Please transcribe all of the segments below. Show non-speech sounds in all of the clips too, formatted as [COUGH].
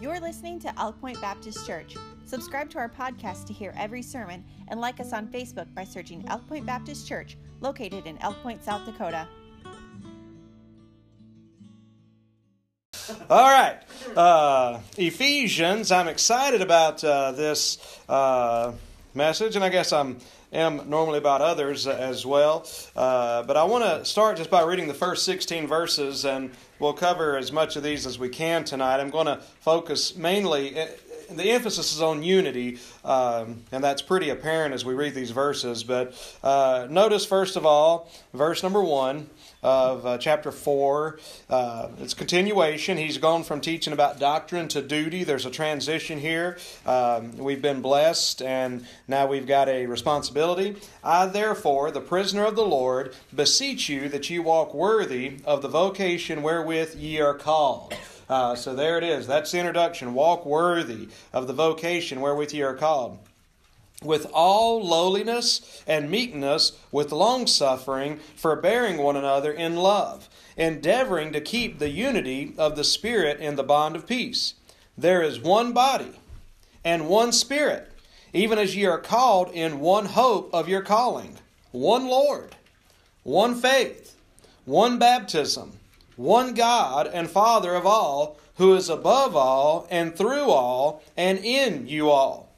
You're listening to Elk Point Baptist Church. Subscribe to our podcast to hear every sermon and like us on Facebook by searching Elk Point Baptist Church, located in Elk Point, South Dakota. All right. Uh, Ephesians. I'm excited about uh, this uh, message, and I guess I'm am normally about others as well. Uh, but I want to start just by reading the first 16 verses, and we'll cover as much of these as we can tonight. I'm going to focus mainly. Eh, the emphasis is on unity, um, and that's pretty apparent as we read these verses. But uh, notice, first of all, verse number one of uh, chapter 4. Uh, it's continuation. He's gone from teaching about doctrine to duty. There's a transition here. Um, we've been blessed, and now we've got a responsibility. I, therefore, the prisoner of the Lord, beseech you that you walk worthy of the vocation wherewith ye are called. Uh, so there it is. That's the introduction. Walk worthy of the vocation wherewith ye are called with all lowliness and meekness, with longsuffering, forbearing one another in love, endeavoring to keep the unity of the Spirit in the bond of peace. There is one body and one Spirit, even as ye are called in one hope of your calling, one Lord, one faith, one baptism, one God and Father of all, who is above all and through all and in you all.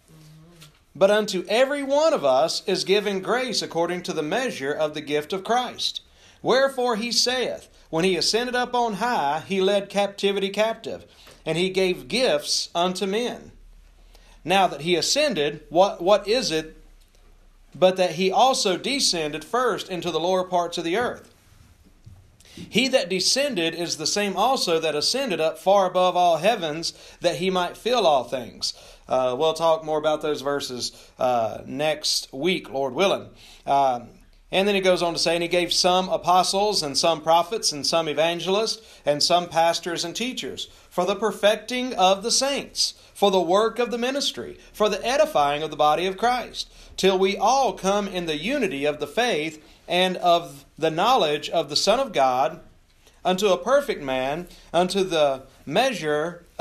But unto every one of us is given grace according to the measure of the gift of Christ. Wherefore he saith, When he ascended up on high, he led captivity captive, and he gave gifts unto men. Now that he ascended, what, what is it but that he also descended first into the lower parts of the earth? He that descended is the same also that ascended up far above all heavens, that he might fill all things. Uh, we'll talk more about those verses uh, next week, Lord willing. Um, and then he goes on to say, and he gave some apostles, and some prophets, and some evangelists, and some pastors and teachers, for the perfecting of the saints, for the work of the ministry, for the edifying of the body of Christ, till we all come in the unity of the faith and of the knowledge of the Son of God, unto a perfect man, unto the measure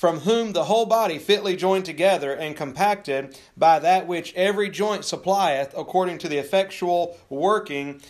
from whom the whole body fitly joined together and compacted by that which every joint supplieth, according to the effectual working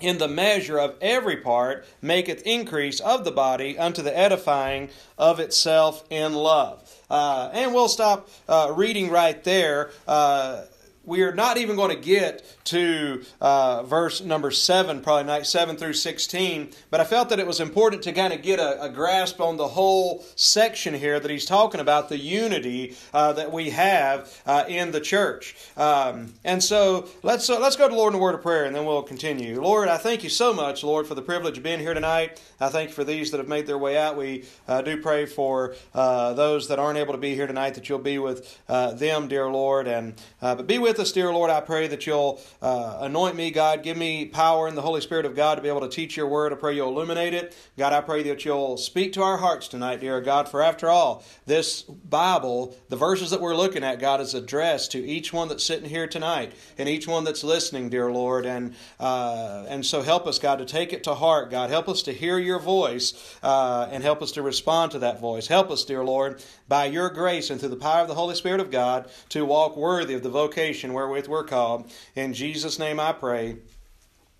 in the measure of every part, maketh increase of the body unto the edifying of itself in love. Uh, and we'll stop uh, reading right there. Uh, we are not even going to get to uh, verse number 7, probably night 7 through 16, but I felt that it was important to kind of get a, a grasp on the whole section here that he's talking about the unity uh, that we have uh, in the church. Um, and so let's, uh, let's go to the Lord in a word of prayer and then we'll continue. Lord, I thank you so much, Lord, for the privilege of being here tonight. I thank you for these that have made their way out. We uh, do pray for uh, those that aren't able to be here tonight that you'll be with them, dear Lord, and but be with with us, dear Lord. I pray that you'll uh, anoint me, God. Give me power in the Holy Spirit of God to be able to teach your word. I pray you'll illuminate it. God, I pray that you'll speak to our hearts tonight, dear God. For after all, this Bible, the verses that we're looking at, God, is addressed to each one that's sitting here tonight and each one that's listening, dear Lord. And, uh, and so help us, God, to take it to heart, God. Help us to hear your voice uh, and help us to respond to that voice. Help us, dear Lord, by your grace and through the power of the Holy Spirit of God, to walk worthy of the vocation wherewith we're called. In Jesus' name I pray.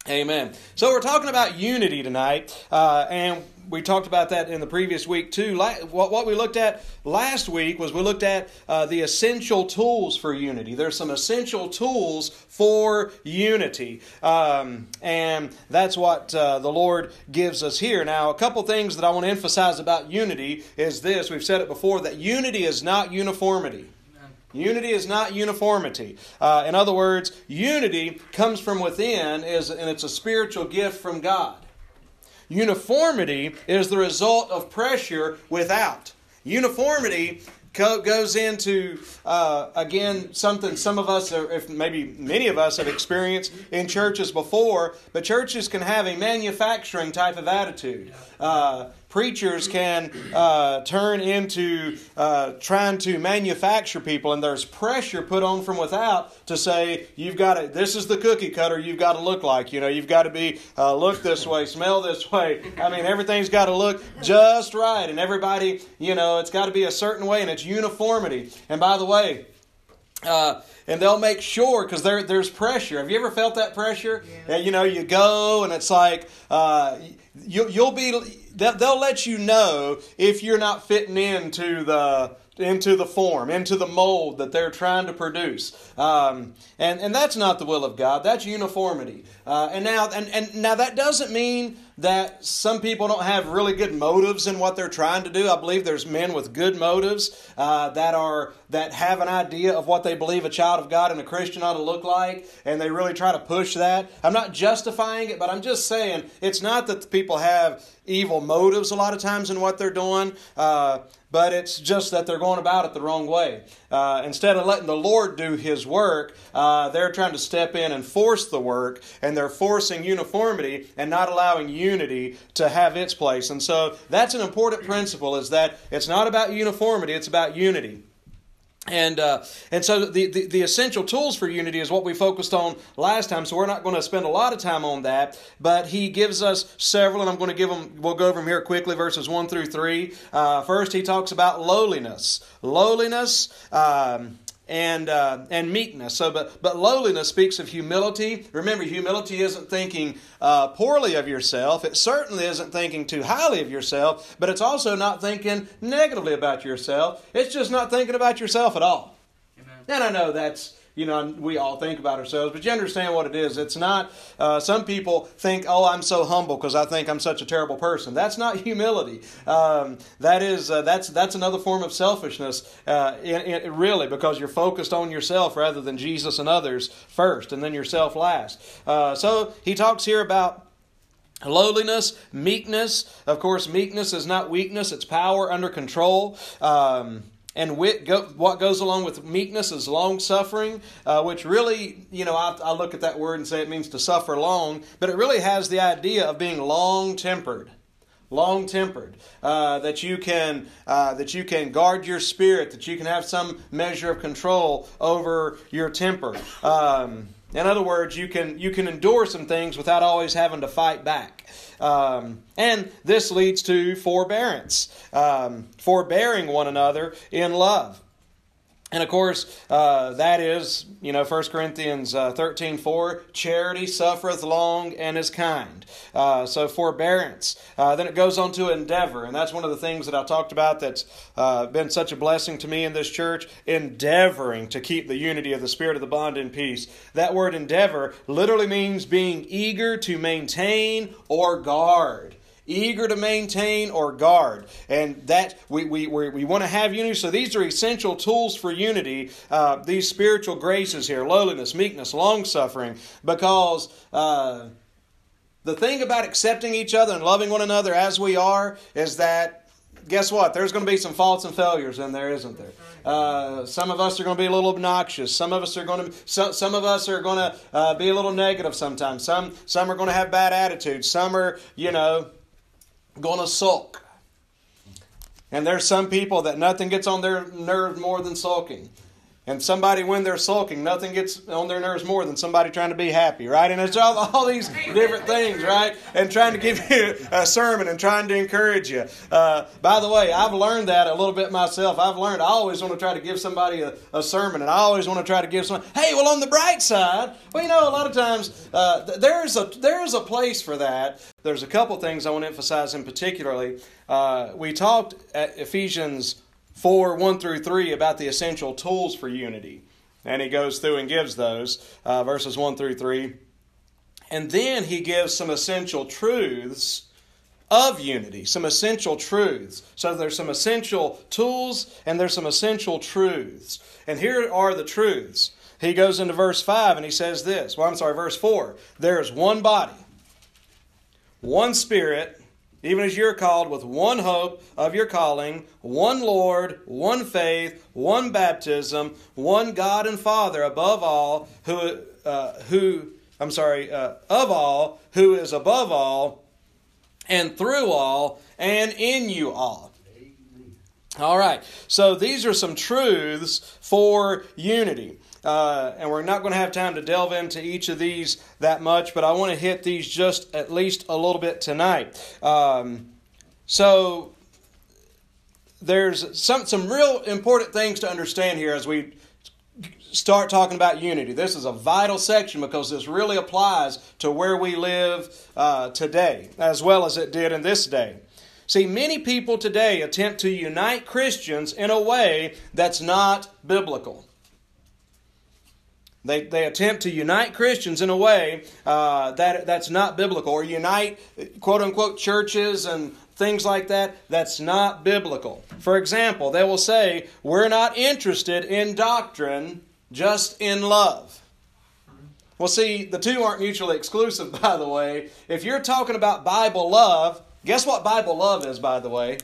Amen. So we're talking about unity tonight, uh, and we talked about that in the previous week too. What we looked at last week was we looked at uh, the essential tools for unity. There's some essential tools for unity, um, and that's what uh, the Lord gives us here. Now, a couple things that I want to emphasize about unity is this: we've said it before that unity is not uniformity. Unity is not uniformity. Uh, in other words, unity comes from within, is, and it's a spiritual gift from God. Uniformity is the result of pressure without. Uniformity goes into uh, again something some of us are, if maybe many of us have experienced in churches before but churches can have a manufacturing type of attitude uh, preachers can uh, turn into uh, trying to manufacture people, and there's pressure put on from without to say you've got to. This is the cookie cutter you've got to look like. You know, you've got to be uh, look this way, smell this way. I mean, everything's got to look just right, and everybody, you know, it's got to be a certain way, and it's uniformity. And by the way. Uh, and they'll make sure because there, there's pressure. Have you ever felt that pressure? Yeah. You know, you go and it's like uh, you, you'll be they'll let you know if you're not fitting into the into the form, into the mold that they're trying to produce. Um, and, and that's not the will of God. That's uniformity. Uh, and now and, and now that doesn't mean that some people don't have really good motives in what they're trying to do. I believe there's men with good motives uh, that are that have an idea of what they believe a child of God and a Christian ought to look like, and they really try to push that. I'm not justifying it, but I'm just saying it's not that people have evil motives a lot of times in what they're doing. Uh, but it's just that they're going about it the wrong way. Uh, instead of letting the Lord do His work, uh, they're trying to step in and force the work, and they're forcing uniformity and not allowing unity to have its place. And so that's an important principle: is that it's not about uniformity; it's about unity. And uh, and so the, the, the essential tools for unity is what we focused on last time. So we're not going to spend a lot of time on that. But he gives us several, and I'm going to give them. We'll go over them here quickly, verses one through three. Uh, first, he talks about lowliness. Lowliness. Um, and uh, and meekness. So, but but lowliness speaks of humility. Remember, humility isn't thinking uh, poorly of yourself. It certainly isn't thinking too highly of yourself. But it's also not thinking negatively about yourself. It's just not thinking about yourself at all. Amen. And I know that's you know, we all think about ourselves, but you understand what it is. It's not, uh, some people think, oh, I'm so humble because I think I'm such a terrible person. That's not humility. Um, that is, uh, that's, that's another form of selfishness, uh, in, in, really, because you're focused on yourself rather than Jesus and others first, and then yourself last. Uh, so he talks here about lowliness, meekness. Of course, meekness is not weakness, it's power under control. Um, and wit, go, what goes along with meekness is long suffering, uh, which really, you know, I, I, look at that word and say it means to suffer long, but it really has the idea of being long tempered. Long tempered, uh, that you can uh, that you can guard your spirit, that you can have some measure of control over your temper. Um, in other words, you can you can endure some things without always having to fight back. Um, and this leads to forbearance, um, forbearing one another in love. And of course, uh, that is, you know, 1 Corinthians uh, 13 4, charity suffereth long and is kind. Uh, so, forbearance. Uh, then it goes on to endeavor. And that's one of the things that I talked about that's uh, been such a blessing to me in this church endeavoring to keep the unity of the Spirit of the bond in peace. That word endeavor literally means being eager to maintain or guard eager to maintain or guard. And that we, we, we, we want to have unity. So these are essential tools for unity, uh, these spiritual graces here lowliness, meekness, long suffering, because. Uh, the thing about accepting each other and loving one another as we are is that guess what? There's going to be some faults and failures in there, isn't there? Uh, some of us are going to be a little obnoxious. Some of us are going to. So, some of us are going to uh, be a little negative sometimes. Some some are going to have bad attitudes. Some are, you know, going to sulk. And there's some people that nothing gets on their nerves more than sulking. And somebody, when they're sulking, nothing gets on their nerves more than somebody trying to be happy, right? And it's all, all these different things, right? And trying to give you a sermon and trying to encourage you. Uh, by the way, I've learned that a little bit myself. I've learned I always want to try to give somebody a, a sermon, and I always want to try to give someone, hey, well, on the bright side, well, you know, a lot of times uh, there's a there's a place for that. There's a couple things I want to emphasize in particularly. Uh, we talked at Ephesians 4 1 through 3 about the essential tools for unity. And he goes through and gives those, uh, verses 1 through 3. And then he gives some essential truths of unity, some essential truths. So there's some essential tools and there's some essential truths. And here are the truths. He goes into verse 5 and he says this. Well, I'm sorry, verse 4. There is one body, one spirit, even as you're called, with one hope of your calling, one Lord, one faith, one baptism, one God and Father above all, who, uh, who I'm sorry, uh, of all, who is above all, and through all, and in you all. All right, so these are some truths for unity. Uh, and we're not going to have time to delve into each of these that much, but I want to hit these just at least a little bit tonight. Um, so there's some some real important things to understand here as we start talking about unity. This is a vital section because this really applies to where we live uh, today, as well as it did in this day. See, many people today attempt to unite Christians in a way that's not biblical. They, they attempt to unite Christians in a way uh, that that's not biblical, or unite quote unquote churches and things like that. That's not biblical. For example, they will say, We're not interested in doctrine, just in love. Well, see, the two aren't mutually exclusive, [LAUGHS] by the way. If you're talking about Bible love, guess what Bible love is, by the way?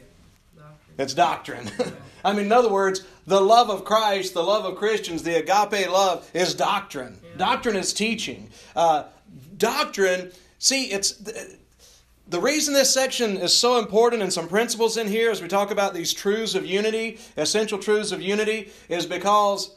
It's doctrine. [LAUGHS] I mean, in other words, the love of Christ, the love of Christians, the agape love is doctrine. Yeah. Doctrine is teaching. Uh, doctrine, see, it's. The reason this section is so important and some principles in here as we talk about these truths of unity, essential truths of unity, is because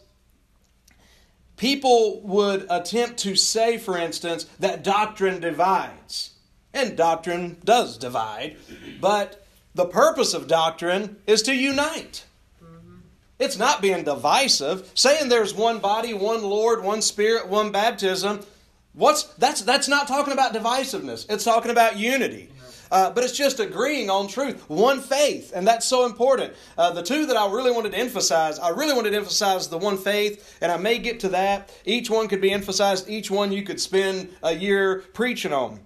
people would attempt to say, for instance, that doctrine divides. And doctrine does divide, but the purpose of doctrine is to unite. It's not being divisive. Saying there's one body, one Lord, one Spirit, one baptism. What's that's that's not talking about divisiveness. It's talking about unity. Uh, but it's just agreeing on truth, one faith, and that's so important. Uh, the two that I really wanted to emphasize, I really wanted to emphasize the one faith, and I may get to that. Each one could be emphasized. Each one you could spend a year preaching on.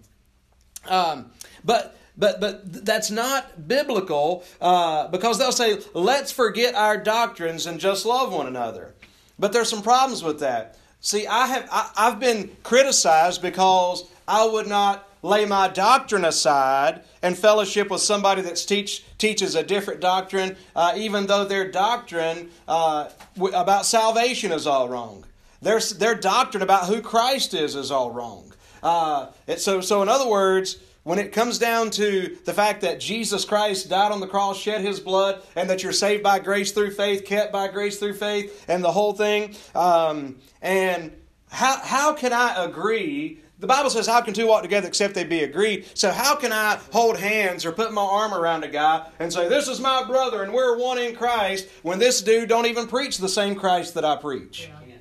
Um, but but but that's not biblical uh, because they'll say let's forget our doctrines and just love one another. But there's some problems with that. See i have I, i've been criticized because i would not lay my doctrine aside and fellowship with somebody that teach, teaches a different doctrine uh, even though their doctrine uh, about salvation is all wrong. Their, their doctrine about who christ is is all wrong. Uh, so, so in other words when it comes down to the fact that Jesus Christ died on the cross, shed his blood, and that you're saved by grace through faith, kept by grace through faith, and the whole thing. Um, and how, how can I agree? The Bible says, How can two walk together except they be agreed? So, how can I hold hands or put my arm around a guy and say, This is my brother and we're one in Christ when this dude don't even preach the same Christ that I preach? Yeah.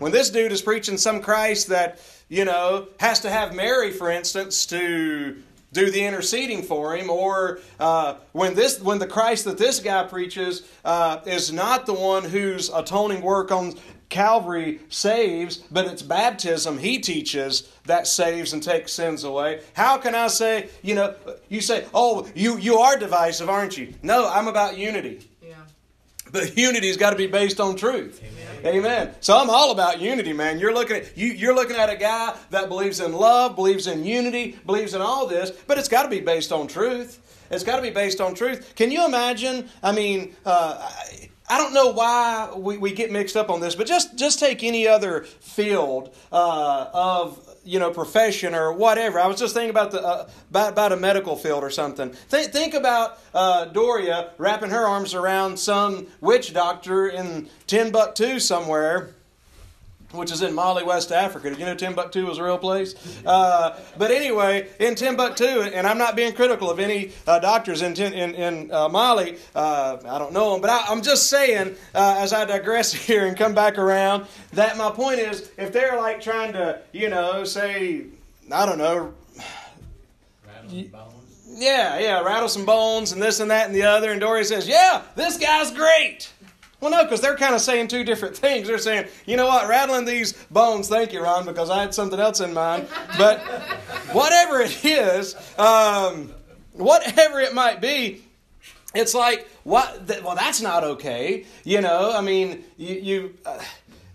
When this dude is preaching some Christ that you know, has to have Mary, for instance, to do the interceding for him, or uh, when this when the Christ that this guy preaches uh, is not the one whose atoning work on Calvary saves, but it's baptism he teaches that saves and takes sins away. How can I say, you know, you say, oh, you you are divisive, aren't you? No, I'm about unity. But unity's got to be based on truth. Amen. Amen. So I'm all about unity, man. You're looking at you, you're looking at a guy that believes in love, believes in unity, believes in all this, but it's got to be based on truth. It's got to be based on truth. Can you imagine? I mean, uh, I don't know why we, we get mixed up on this, but just just take any other field uh, of you know profession or whatever. I was just thinking about the uh, about, about a medical field or something. Think think about uh, Doria wrapping her arms around some witch doctor in Timbuktu somewhere which is in Mali, West Africa. Did you know Timbuktu was a real place? Uh, but anyway, in Timbuktu, and I'm not being critical of any uh, doctors in, in, in uh, Mali, uh, I don't know them, but I, am just saying, uh, as I digress [LAUGHS] here and come back around, that my point is if they're like trying to, you know, say, I don't know, yeah, yeah, rattle some bones and this and that and the other, and Dory says, yeah, this guy's great. Well, no, because they're kind of saying two different [LAUGHS] things. They're saying, you know what, rattling these bones, thank you, Ron, because I had something else in mind. But whatever it is, um, whatever it might be, it's like, what? Well, that's not okay. You know, I mean, you. you uh,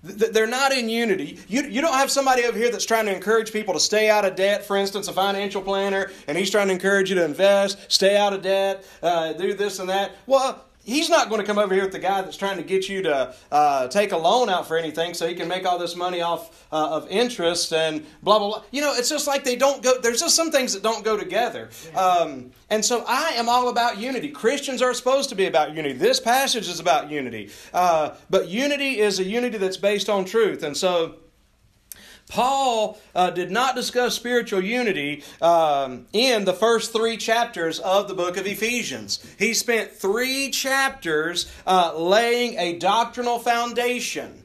they're not in unity. You, you don't have somebody over here that's trying to encourage people to stay out of debt, for instance, a financial planner, and he's trying to encourage you to invest, stay out of debt, uh, do this and that. Well, He's not going to come over here with the guy that's trying to get you to uh, take a loan out for anything so he can make all this money off uh, of interest and blah, blah, blah. You know, it's just like they don't go, there's just some things that don't go together. Um, and so I am all about unity. Christians are supposed to be about unity. This passage is about unity. Uh, but unity is a unity that's based on truth. And so Paul uh, did not discuss spiritual unity um, in the first three chapters of the book of Ephesians. He spent three chapters uh, laying a doctrinal foundation.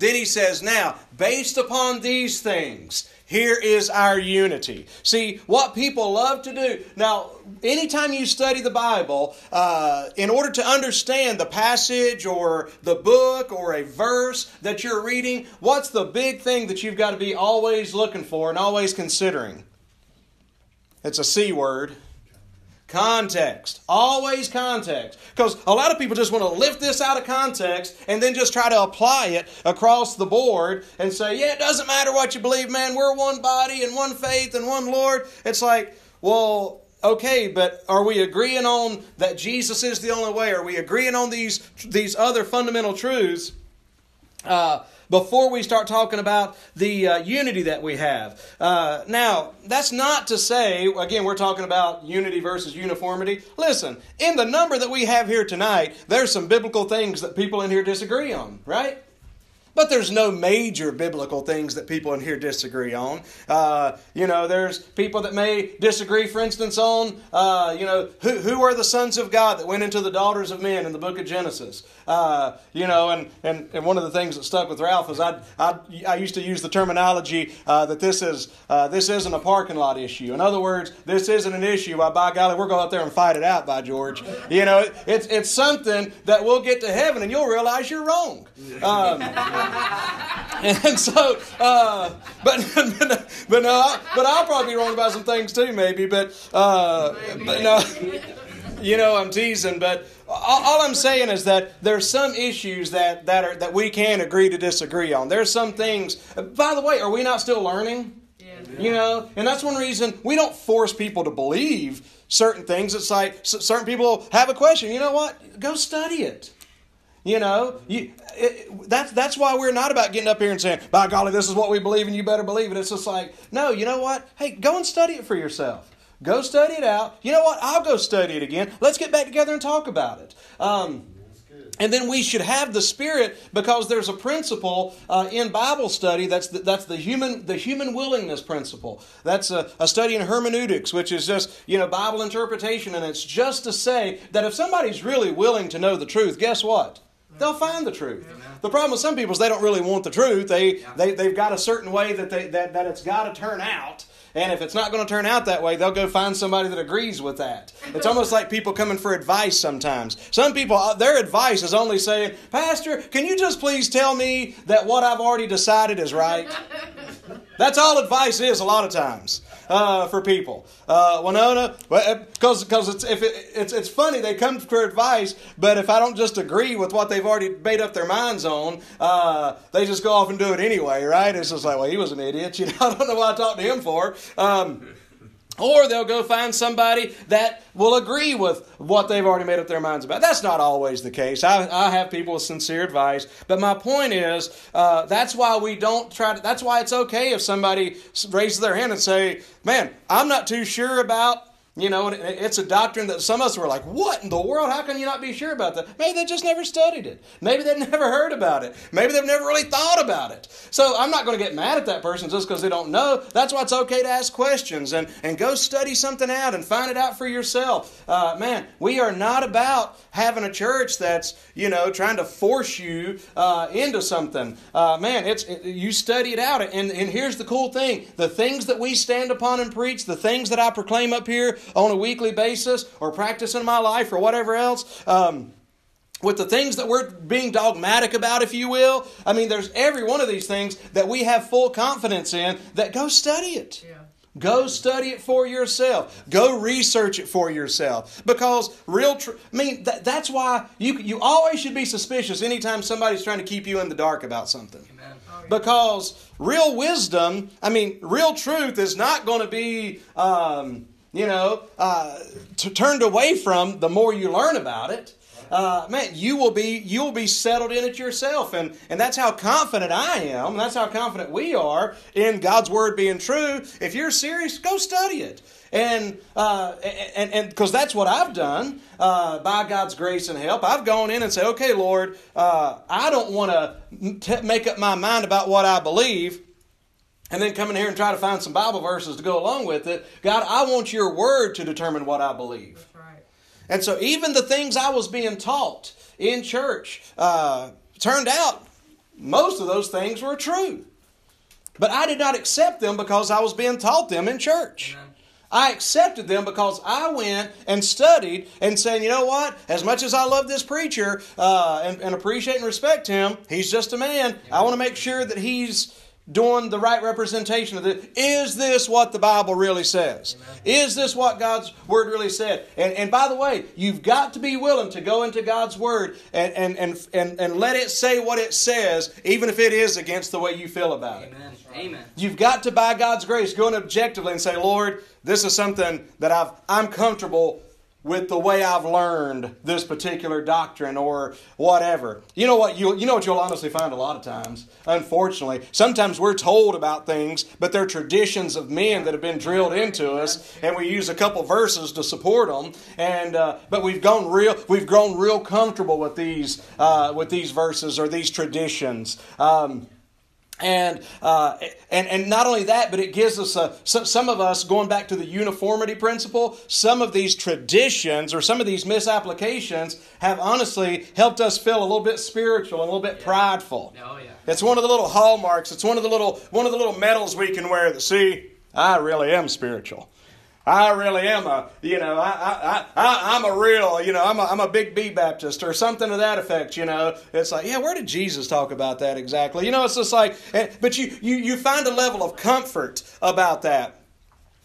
Then he says, Now, based upon these things, here is our unity. See, what people love to do. Now, anytime you study the Bible, uh, in order to understand the passage or the book or a verse that you're reading, what's the big thing that you've got to be always looking for and always considering? It's a C word. Context. Always context. Because a lot of people just want to lift this out of context and then just try to apply it across the board and say, yeah, it doesn't matter what you believe, man. We're one body and one faith and one Lord. It's like, well, okay, but are we agreeing on that Jesus is the only way? Are we agreeing on these, these other fundamental truths? Uh, before we start talking about the uh, unity that we have. Uh, now, that's not to say, again, we're talking about unity versus uniformity. Listen, in the number that we have here tonight, there's some biblical things that people in here disagree on, right? But there's no major biblical things that people in here disagree on. Uh, you know, there's people that may disagree, for instance, on, uh, you know, who, who are the sons of God that went into the daughters of men in the book of Genesis? Uh, you know, and, and, and one of the things that stuck with Ralph is I, I, I used to use the terminology uh, that this, is, uh, this isn't a parking lot issue. In other words, this isn't an issue. By, by golly, we're going out there and fight it out, by George. You know, it's, it's something that we'll get to heaven and you'll realize you're wrong. Um, [LAUGHS] and so, uh, but [LAUGHS] but no, but I'll probably be wrong about some things too, maybe. But uh, but no, [LAUGHS] you know, I'm teasing. But all, all I'm saying is that there's some issues that that are that we can agree to disagree on. There's some things. By the way, are we not still learning? You know, and that's one reason we don't force people to believe certain things. It's like certain people have a question. You know what? Go study it. You know, you, it, that's that's why we're not about getting up here and saying, "By golly, this is what we believe, and you better believe it." It's just like, no, you know what? Hey, go and study it for yourself. Go study it out. You know what? I'll go study it again. Let's get back together and talk about it. Um, and then we should have the Spirit because there's a principle uh, in Bible study that's the, that's the human the human willingness principle. That's a, a, study in hermeneutics, which is just you know Bible interpretation, and it's just to say that if somebody's really willing to know the truth, guess what? they'll find the truth. The problem with some people is they don't really want the truth. They, they, they've got a certain way that, they, that, that it's got to turn out. And if it's not going to turn out that way, they'll go find somebody that agrees with that. It's almost like people coming for advice sometimes. Some people, uh, their advice is only saying, Pastor, can you just please tell me that what I've already decided is right? That's all advice is a lot of times uh, for people. Uh, Winona, because because it's if it, it's it's funny they come for advice, but if I don't just agree with what they've already made up their minds on, uh, they just go off and do it anyway, right? It's just like, well, he was an idiot. [LAUGHS] You know, I don't know what I talked to him for. Um, or they'll go find somebody that will agree with what they've already made up their minds about. That's not always the case. I, I have people with sincere advice. But my point is, uh, that's why we don't try to, that's why it's okay if somebody raises their hand and say, man, I'm not too sure about you know, it's a doctrine that some of us were like, what in the world? How can you not be sure about that? Maybe they just never studied it. Maybe they've [LAUGHS] never heard about it. Maybe they've never really thought about it. So I'm not going to get mad at that person just because they don't know. That's why it's okay to ask questions and, and go study something out and find it out for yourself. Uh, man, we are not about having a church that's, you know, trying to force you uh, into something. Uh, man, it's it, you study it out. And, and here's the cool thing the things that we stand upon and preach, the things that I proclaim up here, on a weekly basis or practice in my life or whatever else. Um, with the things that we're being dogmatic about, if you will. I mean, there's every one of these things that we have full confidence in that go study it. Yeah. Go study it for yourself. Go research it for yourself. Because real, tr- I mean, th- that's why you you always should be suspicious anytime somebody's trying to keep you in the dark about something. Amen. Because real wisdom, I mean, real truth is not going to be, um, you know, uh, t- turned away from the more you learn about it uh, man, you will be you will be settled in it yourself, and and that's how confident I am. That's how confident we are in God's word being true. If you're serious, go study it, and uh, and and because that's what I've done uh, by God's grace and help. I've gone in and said, okay, Lord, uh, I don't want to make up my mind about what I believe and then come in here and try to find some Bible verses to go along with it. God, I want your word to determine what I believe. And so, even the things I was being taught in church uh, turned out most of those things were true. But I did not accept them because I was being taught them in church. Amen. I accepted them because I went and studied and saying, you know what? As much as I love this preacher uh, and, and, appreciate and respect him, he's just a man. I want to make sure that he's doing the right representation of it. Is this what the Bible really says? Amen. Is this what God's Word really said? And, and by the way, you've got to be willing to go into God's Word and, and, and, and, and let it say what it says, even if it is against the way you feel about it. Amen. Amen. You've got to, by God's grace, go in objectively and say, Lord, this is something that I've, I'm comfortable with the way I've learned this particular doctrine or whatever. You know what you you know what you'll honestly find a lot of times. Unfortunately, sometimes we're told about things, but they're traditions of men that have been drilled into us, and we use a couple verses to support them. And uh, but we've gone real we've grown real comfortable with these uh, with these verses or these traditions. Um, and, uh, and, and not only that, but it gives us a, some, some of us, going back to the uniformity principle, some of these traditions or some of these misapplications have honestly helped us feel a little bit spiritual and a little bit yeah. prideful. Oh, yeah. It's one of the little hallmarks. It's one of the little, one of the little medals we can wear that, see, I really am spiritual. I really am a, you know, I, I, I, I'm a real, you know, I'm a, I'm a big B Baptist or something to that effect, you know. It's like, yeah, where did Jesus talk about that exactly? You know, it's just like, eh, but you, you, you find a level of comfort about that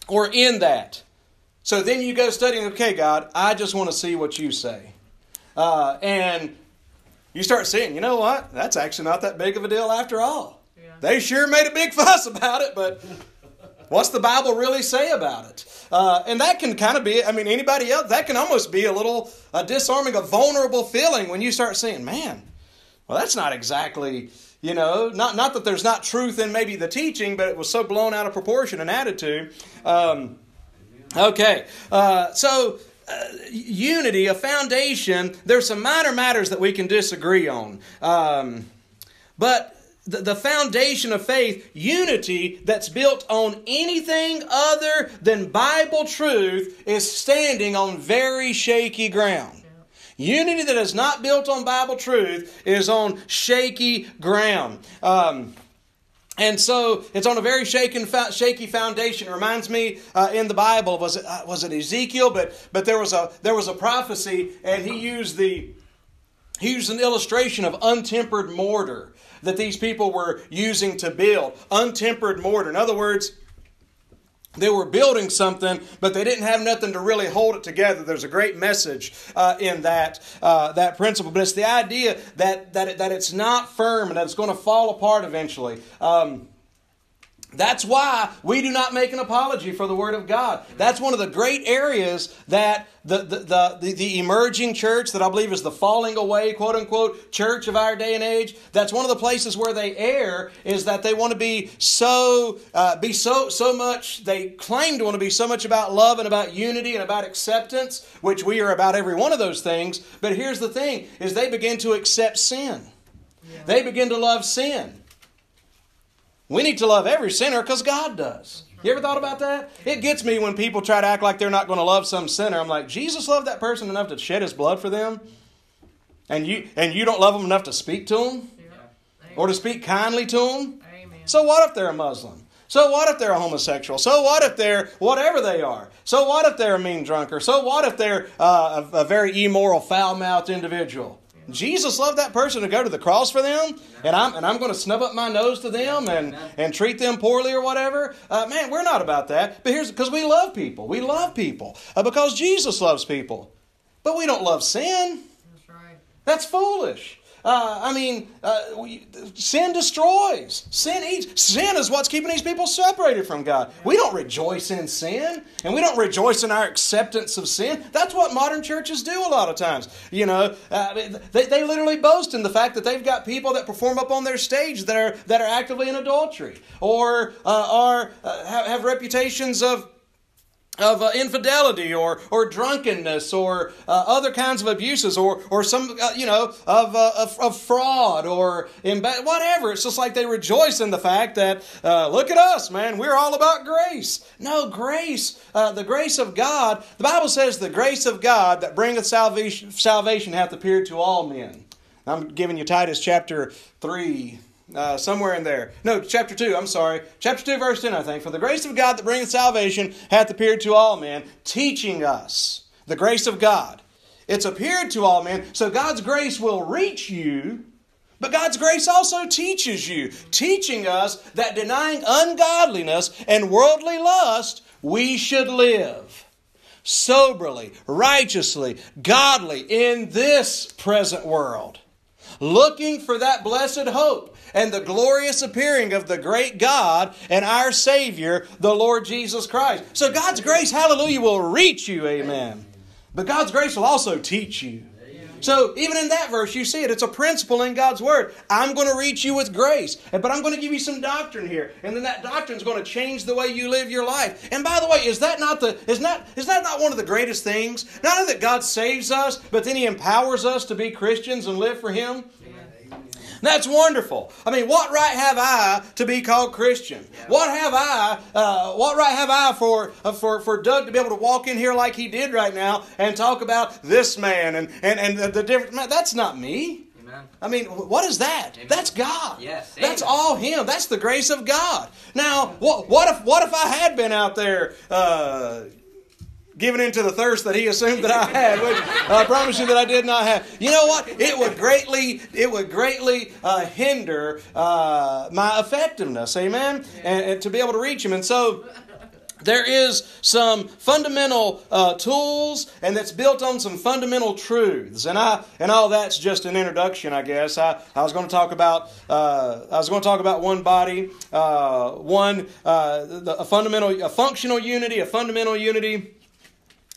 or in that. So then you go studying, okay, God, I just want to see what you say. Uh, and you start seeing, you know what? That's actually not that big of a deal after all. Yeah. They sure made a big [LAUGHS] fuss about it, but What's the Bible really say about it? Uh, and that can kind of be, I mean, anybody else, that can almost be a little a disarming, a vulnerable feeling when you start saying, man, well, that's not exactly, you know, not, not that there's not truth in maybe the teaching, but it was so blown out of proportion and attitude. Um, okay, uh, so uh, unity, a foundation, there's some minor matters that we can disagree on. Um, but the, the foundation of faith, unity that's built on anything other than Bible truth, is standing on very shaky ground. Unity that is not built on Bible truth is on shaky ground. Um, and so it's on a very shaken, shaky foundation. It reminds me uh, in the Bible was it uh, was it Ezekiel? But but there was a there was a prophecy, and he used the he used an illustration of untempered mortar that these people were using to build. Untempered mortar. In other words, they were building something, but they didn't have nothing to really hold it together. There's a great message uh, in that uh, that principle, but it's the idea that that it, that it's not firm and that it's going to fall apart eventually. Um, that's why we do not make an apology for the Word of God. That's one of the great areas that the, the, the, the, emerging church, that I believe is the falling away, quote unquote, church of our day and age, that's one of the places where they err, is that they want to be so, uh, be so, so much, they claim to want to be so much about love and about unity and about acceptance, which we are about every one of those things. But here's the thing, is they begin to accept sin. Yeah. They begin to love sin. We need to love every sinner because God does. You ever thought about that? It gets me when people try to act like they're not going to love some sinner. I'm like, Jesus loved that person enough to shed his blood for them? And you and you don't love them enough to speak to them? Or to speak kindly to them? So what if they're a Muslim? So what if they're a homosexual? So what if they're whatever they are? So what if they're a mean drunkard? So what if they're uh, a, a very immoral, foul mouthed individual? Jesus loved that person to go to the cross for them, and I'm and I'm going to snub up my nose to them and and treat them poorly or whatever. Uh, man, we're not about that. But here's because we love people. We love people uh, because Jesus loves people, but we don't love sin. That's right. That's foolish. Uh, I mean, uh, we, sin destroys. Sin eats. Sin is what's keeping these people separated from God. We don't rejoice in sin, and we don't rejoice in our acceptance of sin. That's what modern churches do a lot of times. You know, uh, they, they literally boast in the fact that they've got people that perform up on their stage that are that are actively in adultery, or uh, are uh, have, have reputations of of uh, infidelity or, or drunkenness or uh, other kinds of abuses or, or some, uh, you know, of, uh, of, of, fraud or imba- whatever. It's just like they rejoice in the fact that, uh, look at us, man, we're all about grace. No, grace, uh, the grace of God, the Bible says the grace of God that bringeth salvation, salvation hath appeared to all men. I'm giving you Titus chapter 3, uh, somewhere in there. No, chapter 2, I'm sorry. Chapter 2, verse 10, I think. For the grace of God that bringeth salvation hath appeared to all men, teaching us the grace of God. It's appeared to all men, so God's grace will reach you, but God's grace also teaches you, teaching us that denying ungodliness and worldly lust, we should live soberly, righteously, godly in this present world, looking for that blessed hope and the glorious appearing of the great God and our Savior, the Lord Jesus Christ. So God's grace, hallelujah, will reach you, amen. But God's grace will also teach you. So even in that verse, you see it. It's a principle in God's Word. I'm going to reach you with grace, but I'm going to give you some doctrine here, and then that doctrine is going to change the way you live your life. And by the way, is that not the is not is that not one of the greatest things? Not only that God saves us, but then He empowers us to be Christians and live for Him. That's wonderful. I mean, what right have I to be called Christian? Yeah. What have I? Uh, what right have I for uh, for for Doug to be able to walk in here like he did right now and talk about this man and and and the, the different? Man, that's not me. I mean, what is that? Amen. That's God. Yes, that's all Him. That's the grace of God. Now, what, what if what if I had been out there, uh, giving into the thirst that he assumed that I had, which I promise you that I did not have. You know what? It would greatly, it would greatly uh, hinder uh, my effectiveness. Amen. And, and, to be able to reach him, and so. There is some fundamental uh, tools, and that's built on some fundamental truths, and I and all that's just an introduction, I guess. I, I was going to talk about uh, I was going to talk about one body, uh, one uh, the, a fundamental a functional unity, a fundamental unity,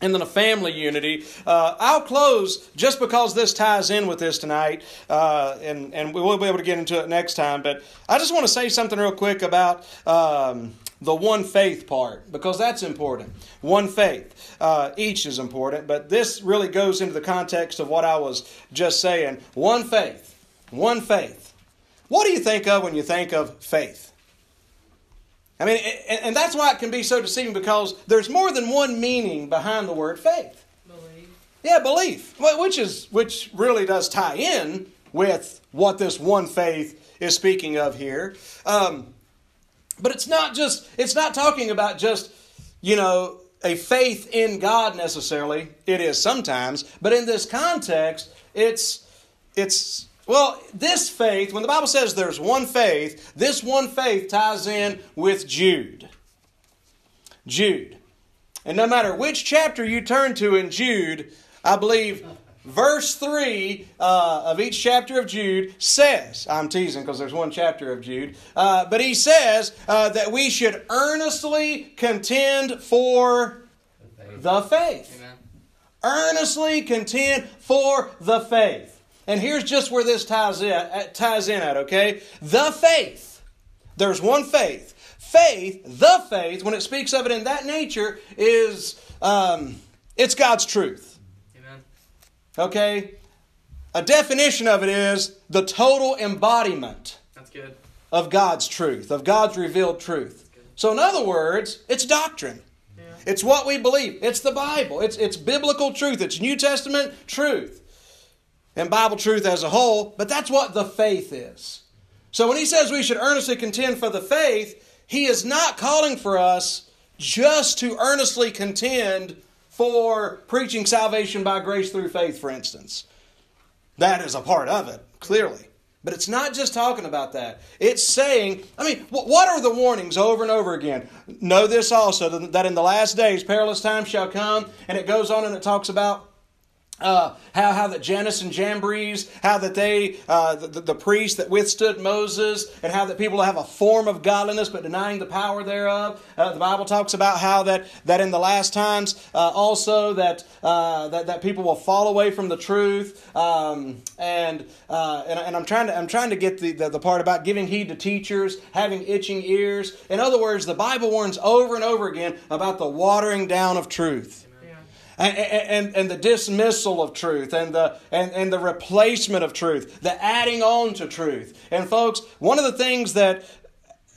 and then a family unity. Uh, I'll close just because this ties in with this tonight, uh, and, and we will be able to get into it next time. But I just want to say something real quick about um, the one faith part because that's important. One faith. Uh, each is important, but this really goes into the context of what I was just saying. One faith. One faith. What do you think of when you think of faith? I mean, and that's why it can be so deceiving because there's more than one meaning behind the word faith. Belief. Yeah, belief, which is which really does tie in with what this one faith is speaking of here. Um, but it's not just it's not talking about just you know a faith in God necessarily. It is sometimes, but in this context, it's it's well, this faith, when the Bible says there's one faith, this one faith ties in with Jude. Jude. And no matter which chapter you turn to in Jude, I believe verse 3 uh, of each chapter of Jude says, I'm teasing because there's one chapter of Jude, uh, but he says uh, that we should earnestly contend for the faith. Amen. Earnestly contend for the faith. And here's just where this ties in, uh, ties in at, okay? The faith. There's one faith. Faith, the faith, when it speaks of it in that nature, is um, it's God's truth. Amen. Okay? A definition of it is the total embodiment. That's good. Of God's truth, of God's revealed truth. So, in other words, it's doctrine. Yeah. It's what we believe. It's the Bible. It's, it's biblical truth. It's New Testament truth and Bible truth as a whole, but that's what the faith is. So when he says we should earnestly contend for the faith, he is not calling for us just to earnestly contend for preaching salvation by grace through faith, for instance. That is a part of it, clearly. But it's not just talking about that. It's saying, I mean, what are the warnings over and over again? Know this also, that in the last days perilous times shall come. And it goes on and it talks about uh, how how that Jannes and Jambres, how that they uh, the, the priests that withstood Moses, and how that people have a form of godliness but denying the power thereof. Uh, the Bible talks about how that that in the last times uh, also that, uh, that that people will fall away from the truth. Um, and, uh, and and I'm trying to I'm trying to get the, the the part about giving heed to teachers, having itching ears. In other words, the Bible warns over and over again about the watering down of truth and, and, and the dismissal of truth and the, and, and the replacement of truth, the adding on to truth. And, folks, one of the things that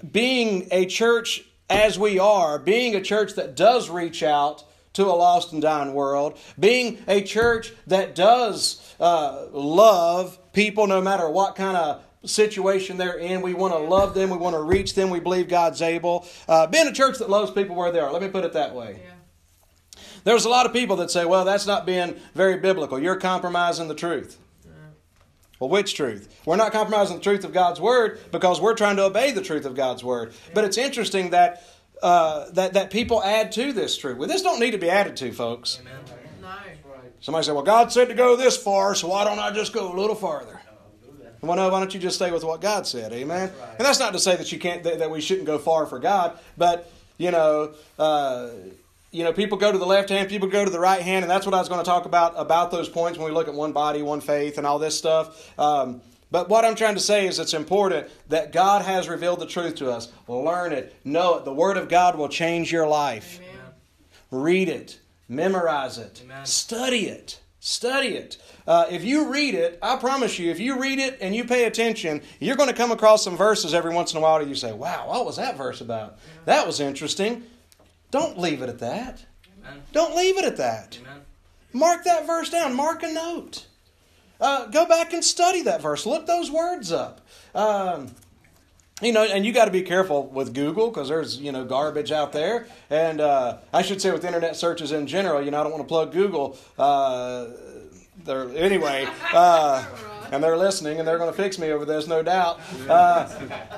being a church as we are, being a church that does reach out to a lost and dying world, being a church that does uh, love people no matter what kind of situation they're in. We want to love them. We want to reach them. We believe God's able. Uh, being a church that loves people where they are. Let me put it that way. Yeah. There's a lot of people that say, well, that's not being very biblical. You're compromising the truth. Well, which truth? We're not compromising the truth of God's word because we're trying to obey the truth of God's word. But it's interesting that uh, that that people add to this truth. Well, this don't need to be added to, folks. Amen. No. Somebody said, "Well, God said to go this far, so why don't I just go a little farther?" Well, no, why don't you just stay with what God said? Amen. Right. And that's not to say that you can't that, that, we shouldn't go far for God, but you know. Uh, you know, people go to the left hand, people go to the right hand, and that's what I was going to talk about about those points when we look at one body, one faith, and all this stuff. Um, but what I'm trying to say is it's important that God has revealed the truth to us. Learn it, know it. The Word of God will change your life. Amen. Read it, memorize it, Amen. study it. Study it. Uh, if you read it, I promise you, if you read it and you pay attention, you're going to come across some verses every once in a while that you say, wow, what was that verse about? That was interesting. Don't leave it at that. Amen. Don't leave it at that. Amen. Mark that verse down. Mark a note. Uh, go back and study that verse. Look those words up. Um, you know, and you got to be careful with Google because there's you know garbage out there, and uh, I should say with internet searches in general. You know, I don't want to plug Google. Uh, there anyway. Uh, [LAUGHS] [LAUGHS] and they're listening, and they're going to fix me over this, no doubt. Uh,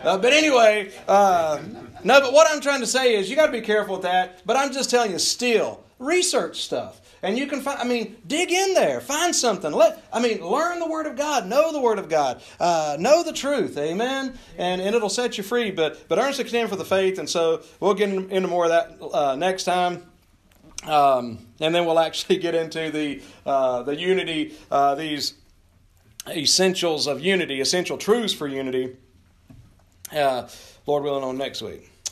uh, but anyway, uh, no. But what I'm trying to say is, you got to be careful with that. But I'm just telling you, still research stuff. And you can find, I mean, dig in there, find something. Let, I mean, learn the Word of God, know the Word of God, uh, know the truth, amen? And, and it'll set you free. But, but earnestly contend for the faith, and so we'll get into more of that uh, next time. Um, and then we'll actually [LAUGHS] get into the, uh, the unity, uh, these essentials of unity, essential truths for unity. Uh, Lord willing, on next week.